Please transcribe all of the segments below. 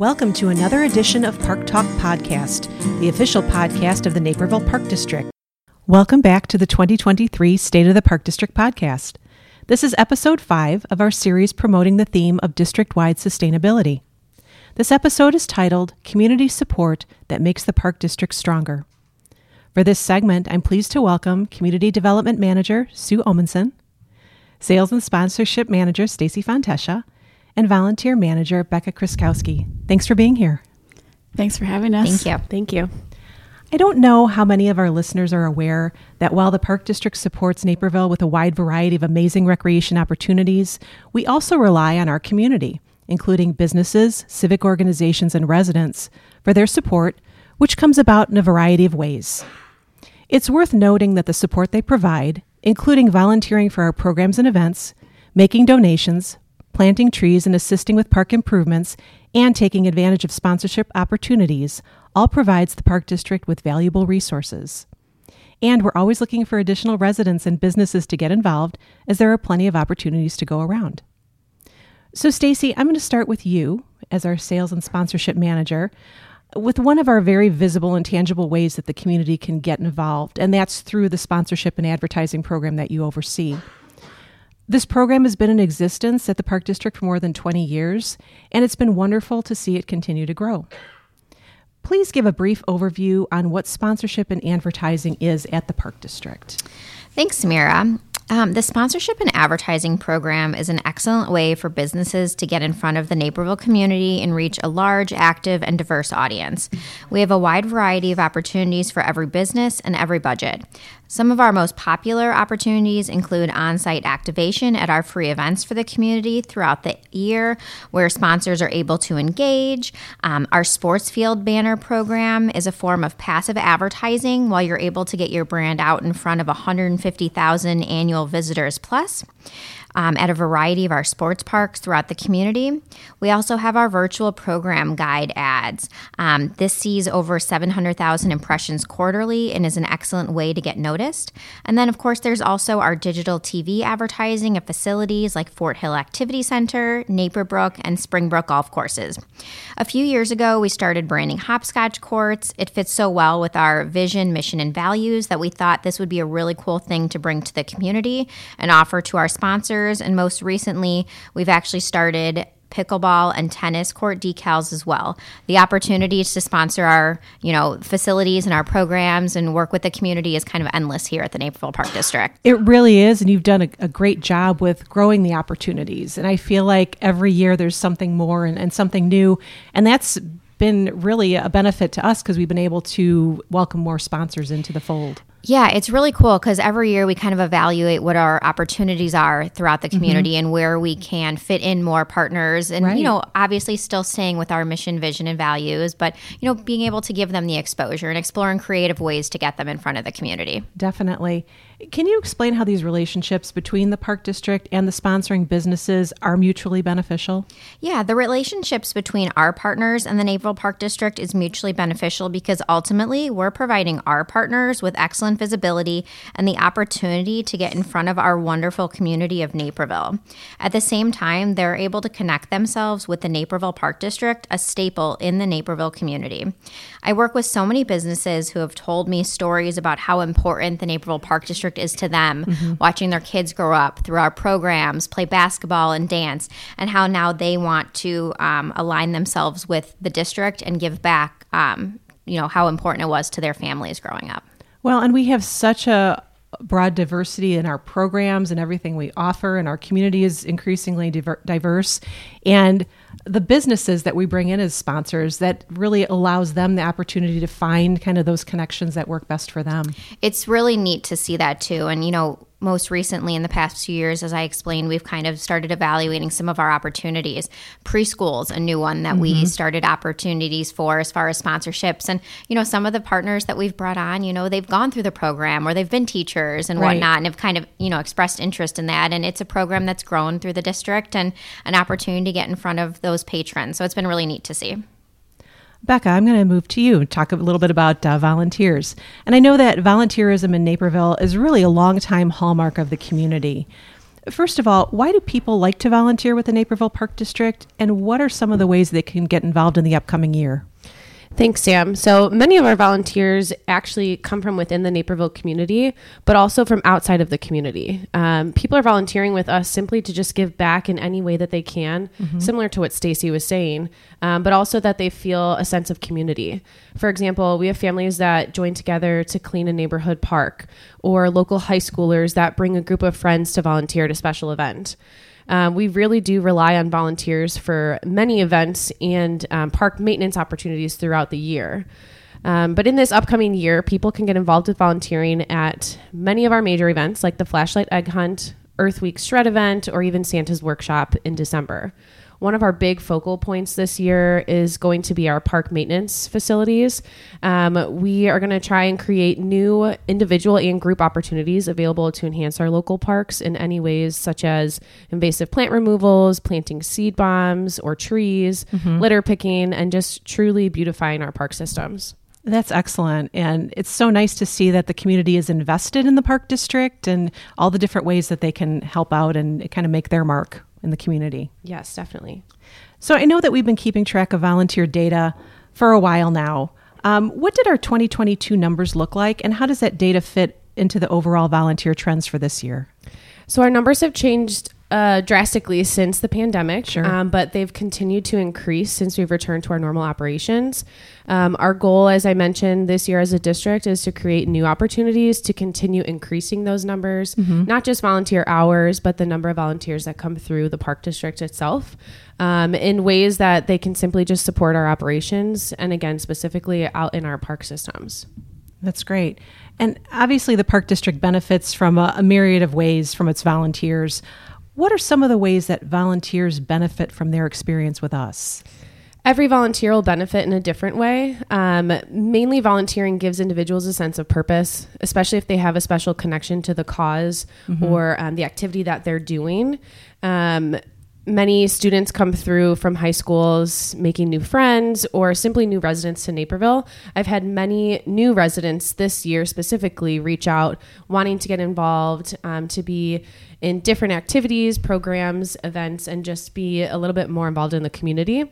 Welcome to another edition of Park Talk Podcast, the official podcast of the Naperville Park District. Welcome back to the 2023 State of the Park District podcast. This is episode 5 of our series promoting the theme of district wide sustainability. This episode is titled Community Support That Makes the Park District Stronger. For this segment, I'm pleased to welcome Community Development Manager Sue Omenson, Sales and Sponsorship Manager Stacy Fontesha, and Volunteer Manager Becca Kriskowski. Thanks for being here. Thanks for having us. Thank you. Thank you. I don't know how many of our listeners are aware that while the Park District supports Naperville with a wide variety of amazing recreation opportunities, we also rely on our community, including businesses, civic organizations, and residents, for their support, which comes about in a variety of ways. It's worth noting that the support they provide, including volunteering for our programs and events, making donations, planting trees and assisting with park improvements, and taking advantage of sponsorship opportunities, all provides the Park District with valuable resources. And we're always looking for additional residents and businesses to get involved, as there are plenty of opportunities to go around. So, Stacy, I'm going to start with you as our sales and sponsorship manager with one of our very visible and tangible ways that the community can get involved, and that's through the sponsorship and advertising program that you oversee. This program has been in existence at the Park District for more than 20 years, and it's been wonderful to see it continue to grow. Please give a brief overview on what sponsorship and advertising is at the Park District. Thanks, Samira. Um, the sponsorship and advertising program is an excellent way for businesses to get in front of the Naperville community and reach a large, active, and diverse audience. We have a wide variety of opportunities for every business and every budget. Some of our most popular opportunities include on site activation at our free events for the community throughout the year, where sponsors are able to engage. Um, our sports field banner program is a form of passive advertising while you're able to get your brand out in front of 150,000 annual visitors plus um, at a variety of our sports parks throughout the community. We also have our virtual program guide ads. Um, this sees over 700,000 impressions quarterly and is an excellent way to get noticed. And then, of course, there's also our digital TV advertising at facilities like Fort Hill Activity Center, Naperbrook, and Springbrook golf courses. A few years ago, we started branding hopscotch courts. It fits so well with our vision, mission, and values that we thought this would be a really cool thing to bring to the community and offer to our sponsors and most recently, we've actually started pickleball and tennis court decals as well. The opportunities to sponsor our, you know, facilities and our programs and work with the community is kind of endless here at the Naperville Park District. It really is, and you've done a, a great job with growing the opportunities. And I feel like every year there's something more and, and something new, and that's been really a benefit to us because we've been able to welcome more sponsors into the fold. Yeah, it's really cool because every year we kind of evaluate what our opportunities are throughout the mm-hmm. community mm-hmm. and where we can fit in more partners. And, right. you know, obviously still staying with our mission, vision, and values, but, you know, being able to give them the exposure and exploring creative ways to get them in front of the community. Definitely. Can you explain how these relationships between the Park District and the sponsoring businesses are mutually beneficial? Yeah, the relationships between our partners and the Naperville Park District is mutually beneficial because ultimately we're providing our partners with excellent visibility and the opportunity to get in front of our wonderful community of Naperville. At the same time, they're able to connect themselves with the Naperville Park District, a staple in the Naperville community. I work with so many businesses who have told me stories about how important the Naperville Park District district is to them, mm-hmm. watching their kids grow up through our programs, play basketball and dance, and how now they want to um, align themselves with the district and give back. Um, you know how important it was to their families growing up. Well, and we have such a broad diversity in our programs and everything we offer, and our community is increasingly diver- diverse. And the businesses that we bring in as sponsors that really allows them the opportunity to find kind of those connections that work best for them. It's really neat to see that too. And, you know, most recently in the past few years, as I explained, we've kind of started evaluating some of our opportunities. Preschool's a new one that mm-hmm. we started opportunities for as far as sponsorships. And, you know, some of the partners that we've brought on, you know, they've gone through the program or they've been teachers and right. whatnot and have kind of, you know, expressed interest in that. And it's a program that's grown through the district and an opportunity to get in front of those patrons. So it's been really neat to see. Becca, I'm going to move to you and talk a little bit about uh, volunteers. And I know that volunteerism in Naperville is really a long-time hallmark of the community. First of all, why do people like to volunteer with the Naperville Park District, and what are some of the ways they can get involved in the upcoming year? Thanks, Sam. So many of our volunteers actually come from within the Naperville community, but also from outside of the community. Um, people are volunteering with us simply to just give back in any way that they can, mm-hmm. similar to what Stacy was saying, um, but also that they feel a sense of community. For example, we have families that join together to clean a neighborhood park, or local high schoolers that bring a group of friends to volunteer at a special event. Um, we really do rely on volunteers for many events and um, park maintenance opportunities throughout the year. Um, but in this upcoming year, people can get involved with volunteering at many of our major events like the Flashlight Egg Hunt, Earth Week Shred event, or even Santa's Workshop in December. One of our big focal points this year is going to be our park maintenance facilities. Um, we are going to try and create new individual and group opportunities available to enhance our local parks in any ways, such as invasive plant removals, planting seed bombs or trees, mm-hmm. litter picking, and just truly beautifying our park systems. That's excellent. And it's so nice to see that the community is invested in the park district and all the different ways that they can help out and kind of make their mark in the community. Yes, definitely. So I know that we've been keeping track of volunteer data for a while now. Um, what did our 2022 numbers look like, and how does that data fit into the overall volunteer trends for this year? So our numbers have changed uh, drastically since the pandemic, sure. um, but they've continued to increase since we've returned to our normal operations. Um, our goal, as I mentioned this year as a district, is to create new opportunities to continue increasing those numbers, mm-hmm. not just volunteer hours, but the number of volunteers that come through the park district itself. Um, in ways that they can simply just support our operations and again specifically out in our park systems that's great and obviously the park district benefits from a, a myriad of ways from its volunteers what are some of the ways that volunteers benefit from their experience with us? Every volunteer will benefit in a different way. Um, mainly, volunteering gives individuals a sense of purpose, especially if they have a special connection to the because mm-hmm. or um, the activity that they're doing. Um, many students come through from high schools making new friends or simply new residents to Naperville. I've had many new residents this year specifically reach out wanting to get involved, um, to be in different activities, programs, events, and just be a little bit more involved in the community.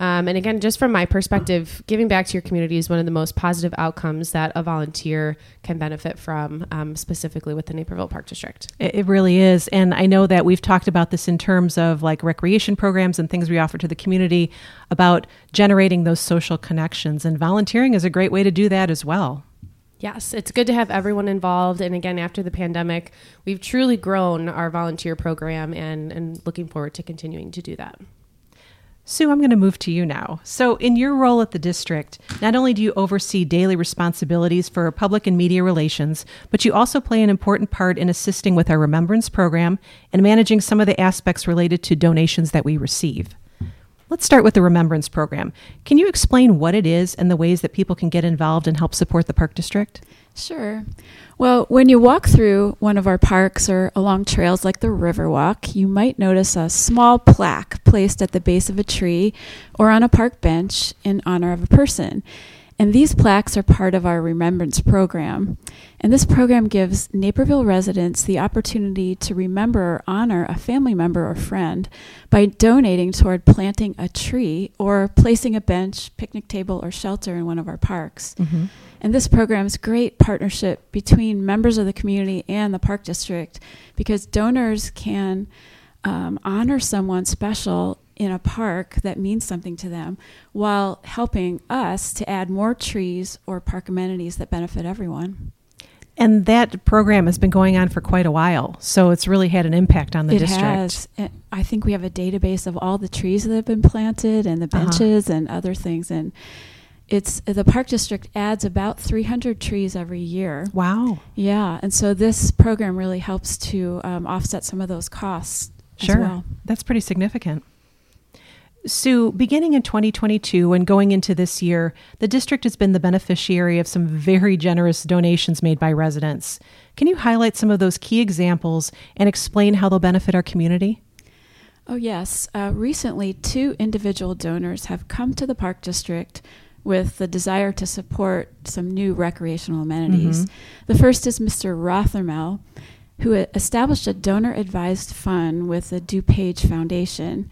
Um, and again, just from my perspective, giving back to your community is one of the most positive outcomes that a volunteer can benefit from, um, specifically with the Naperville Park District. It, it really is. And I know that we've talked about this in terms of like recreation programs and things we offer to the community about generating those social connections. And volunteering is a great way to do that as well. Yes, it's good to have everyone involved. And again, after the pandemic, we've truly grown our volunteer program and, and looking forward to continuing to do that. Sue, I'm going to move to you now. So, in your role at the district, not only do you oversee daily responsibilities for public and media relations, but you also play an important part in assisting with our Remembrance program and managing some of the aspects related to donations that we receive. Let's start with the Remembrance program. Can you explain what it is and the ways that people can get involved and help support the Park District? Sure. Well, when you walk through one of our parks or along trails like the Riverwalk, you might notice a small plaque placed at the base of a tree or on a park bench in honor of a person. And these plaques are part of our Remembrance program. And this program gives Naperville residents the opportunity to remember or honor a family member or friend by donating toward planting a tree or placing a bench, picnic table, or shelter in one of our parks. Mm-hmm. And this program is great partnership between members of the community and the park district because donors can um, honor someone special in a park that means something to them while helping us to add more trees or park amenities that benefit everyone. And that program has been going on for quite a while, so it's really had an impact on the it district. Has. I think we have a database of all the trees that have been planted and the uh-huh. benches uh-huh. and other things, and it's the park district adds about 300 trees every year. Wow! Yeah, and so this program really helps to um, offset some of those costs. Sure, well. that's pretty significant. Sue, beginning in 2022 and going into this year, the district has been the beneficiary of some very generous donations made by residents. Can you highlight some of those key examples and explain how they'll benefit our community? Oh, yes. Uh, recently, two individual donors have come to the Park District with the desire to support some new recreational amenities. Mm-hmm. The first is Mr. Rothermel, who established a donor advised fund with the DuPage Foundation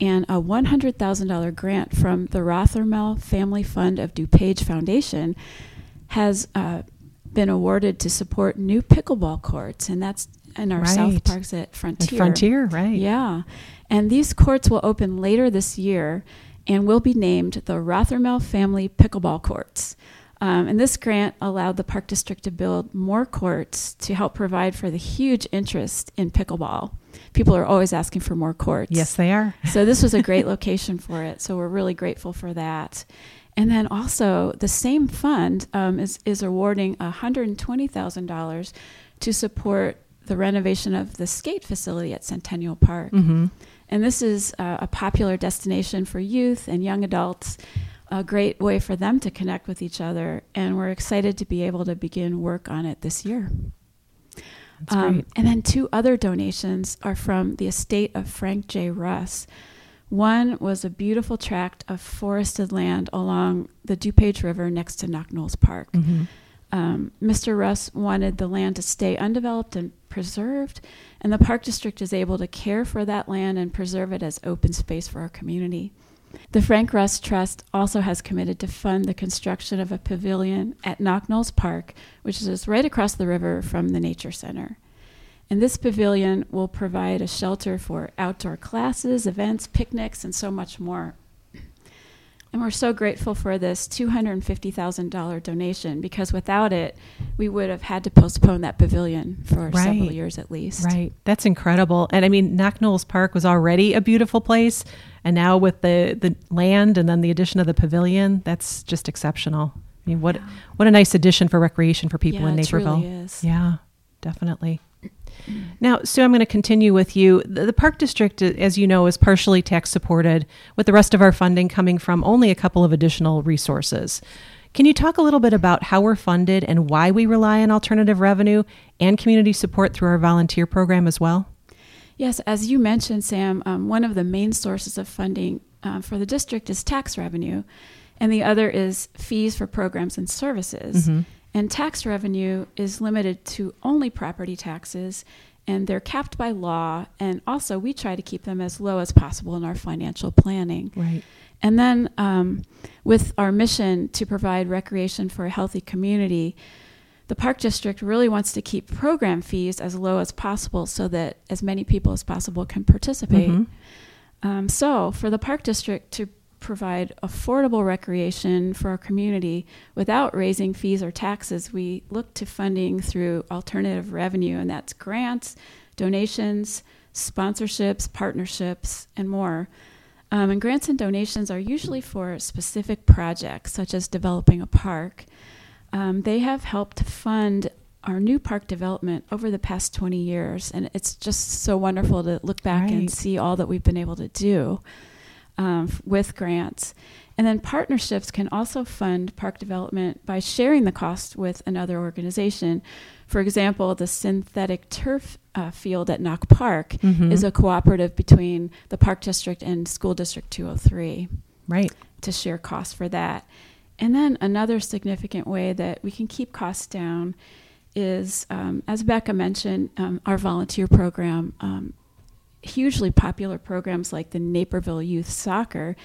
and a $100,000 grant from the Rothermel Family Fund of DuPage Foundation has uh, been awarded to support new pickleball courts, and that's in our South Right. Parks at Frontier. At Frontier, right? Yeah. And these courts will open later this year and will be named the Rothermel Family Pickleball Courts. Um, and this grant allowed the Park District to build more courts to help provide for the huge interest in pickleball. People are always asking for more courts. Yes, they are. So this was a great location for it. So we're really grateful for that. And then also the same fund um, is is awarding hundred and twenty thousand dollars to support the renovation of the skate facility at Centennial Park. Mm-hmm. And this is uh, a popular destination for youth and young adults, a great way for them to connect with each other. And we're excited to be able to begin work on it this year. Um, and then two other donations are from the estate of Frank J. Russ. One was a beautiful tract of forested land along the DuPage River next to Knoch Knolls Park. Mm-hmm. Um, Mr. Russ wanted the land to stay undeveloped and preserved, and the Park District is able to care for that land and preserve it as open space for our community. The Frank Russ Trust also has committed to fund the construction of a pavilion at Knoch Park, which is right across the river from the Nature Center. And this pavilion will provide a shelter for outdoor classes, events, picnics, and so much more. And we're so grateful for this $250,000 donation because without it, we would have had to postpone that pavilion for several years at least. Right. That's incredible. And I mean, Knoch Knolls Park was already a beautiful place. And now with the, the land and then the addition of the pavilion, that's just exceptional. I mean, what what a nice addition for recreation for people Yeah, in it Naperville. truly is. Yeah, definitely. Now, Sue, I'm going to continue with you. The, the Park District, uh, as you know, is partially tax supported, with the rest of our funding coming from only a couple of additional resources. Can you talk a little bit about how we're funded and why we rely on alternative revenue and community support through our volunteer program as well? Yes, as you mentioned, Sam, um, one of the main sources of funding uh, for the district is tax revenue, and the other is fees for programs and services. And tax revenue is limited to only property taxes, and they're capped by law. And also, we try to keep them as low as possible in our financial planning. Right. And then, um, with our mission to provide recreation for a healthy community, the Park District really wants to keep program fees as low as possible so that as many people as possible can participate. Mhm. Um, so, for the Park District to provide affordable recreation for our community without raising fees or taxes, we look to funding through alternative revenue, and that's grants, donations, sponsorships, partnerships, and more. Um, and grants and donations are usually for specific projects, such as developing a park. Um, they have helped fund our new park development over the past 20 years, and it's just so wonderful to look back Right. and see all that we've been able to do um, with grants. And then partnerships can also fund park development by sharing the cost with another organization. For example, the synthetic turf uh, field at Knoch Park Mhm. is a cooperative between the Park District and School District 203 Right. to share costs for that. And then another significant way that we can keep costs down is, um, as Becca mentioned, um, our volunteer program. Um, hugely popular programs like the Naperville Youth Soccer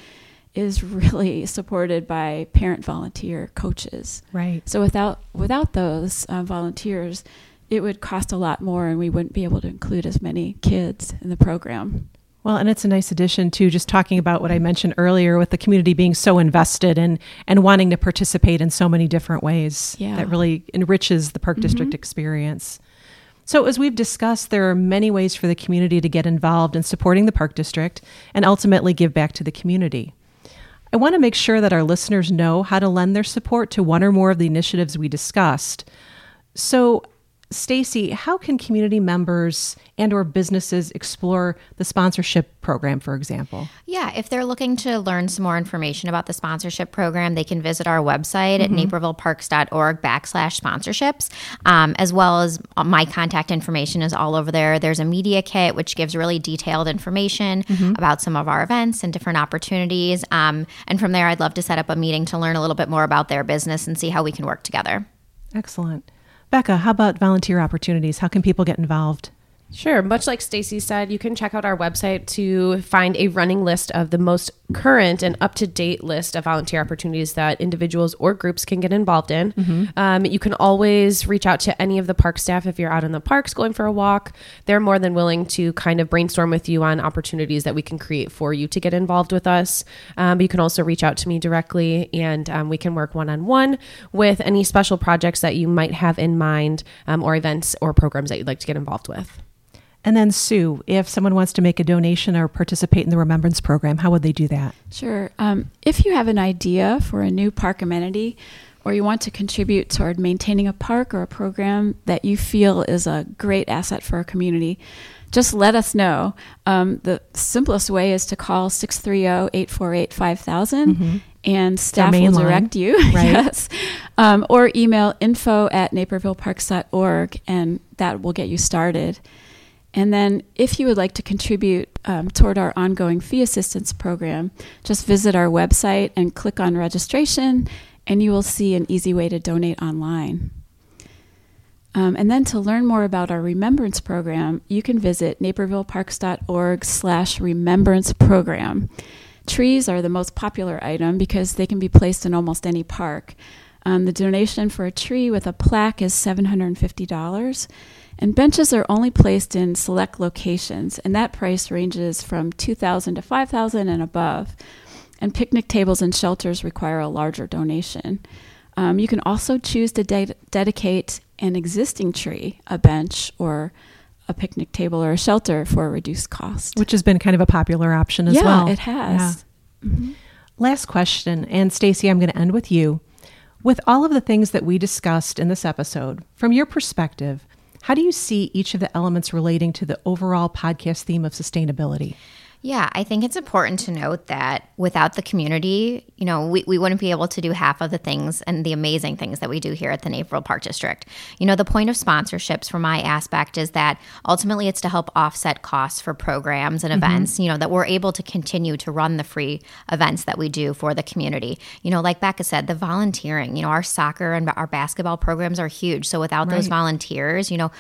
is really supported by parent volunteer coaches. Right. So without without those uh, volunteers, it would cost a lot more, and we wouldn't be able to include as many kids in the program. Well, and it's a nice addition to just talking about what I mentioned earlier with the community being so invested and and wanting to participate in so many different ways. Yeah. That really enriches the Park District experience. So, as we've discussed, there are many ways for the community to get involved in supporting the Park District and ultimately give back to the community. I want to make sure that our listeners know how to lend their support to one or more of the initiatives we discussed. So, Stacy, how can community members and or businesses explore the sponsorship program, for example? Yeah, if they're looking to learn some more information about the sponsorship program, they can visit our website at napervilleparks.org backslash sponsorships, um, as well as uh, my contact information is all over there. There's a media kit, which gives really detailed information about some of our events and different opportunities. Um, and from there, I'd love to set up a meeting to learn a little bit more about their business and see how we can work together. Excellent. Becca, how about volunteer opportunities? How can people get involved? Sure. Much like Stacy said, you can check out our website to find a running list of the most current and up to date list of volunteer opportunities that individuals or groups can get involved in. Mm-hmm. Um, you can always reach out to any of the park staff if you're out in the parks going for a walk. They're more than willing to kind of brainstorm with you on opportunities that we can create for you to get involved with us. Um, you can also reach out to me directly and um, we can work one on one with any special projects that you might have in mind um, or events or programs that you'd like to get involved with. And then, Sue, if someone wants to make a donation or participate in the Remembrance Program, how would they do that? Sure. Um, if you have an idea for a new park amenity, or you want to contribute toward maintaining a park or a program that you feel is a great asset for our community, just let us know. Um, the simplest way is to call 630 848 5000 mm-hmm. and staff will direct line. you. Right. yes. Um, or email info at napervilleparks.org and that will get you started. And then, if you would like to contribute um, toward our ongoing fee assistance program, just visit our website and click on registration, and you will see an easy way to donate online. Um, and then to learn more about our remembrance program, you can visit napervilleparks.org slash remembrance program. Trees are the most popular item because they can be placed in almost any park. Um, the donation for a tree with a plaque is $750 and benches are only placed in select locations, and that price ranges from 2000 to 5000 and above. And picnic tables and shelters require a larger donation. Um, you can also choose to de- dedicate an existing tree, a bench, or a picnic table or a shelter for a reduced cost. Which has been kind of a popular option as yeah, well. it has. Yeah. Mm-hmm. Last question, and Stacy, I'm going to end with you. With all of the things that we discussed in this episode, from your perspective, how do you see each of the elements relating to the overall podcast theme of sustainability? Yeah, I think it's important to note that without the community, you know, we, we wouldn't be able to do half of the things and the amazing things that we do here at the Naperville Park District. You know, the point of sponsorships from my aspect is that ultimately it's to help offset costs for programs and mm-hmm. events, you know, that we're able to continue to run the free events that we do for the community. You know, like Becca said, the volunteering, you know, our soccer and our basketball programs are huge. So without right. those volunteers, you know,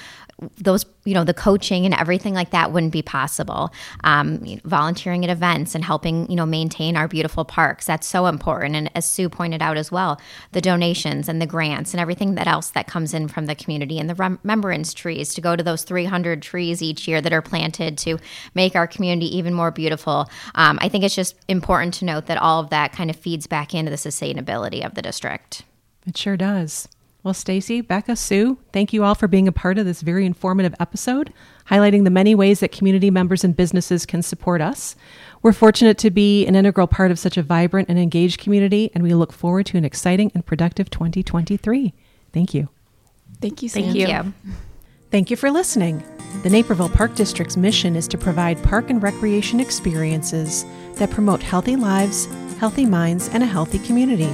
those you know the coaching and everything like that wouldn't be possible um, you know, volunteering at events and helping you know maintain our beautiful parks. That's so important. And as sue pointed out as well the donations and the grants and everything that else that comes in from the community and the remembrance trees to go to those 300 trees each year that are planted to make our community even more beautiful. Um, i think it's just important to note that all of that kind of feeds back into the sustainability of the district. It sure does well, Stacy, Becca, Sue, thank you all for being a part of this very informative episode, highlighting the many ways that community members and businesses can support us. We're fortunate to be an integral part of such a vibrant and engaged community, and we look forward to an exciting and productive 2023. Thank you. Thank you. Sam. Thank you. Thank you for listening. The Naperville Park District's mission is to provide park and recreation experiences that promote healthy lives, healthy minds, and a healthy community.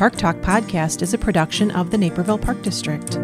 Park Talk podcast is a production of the Naperville Park District.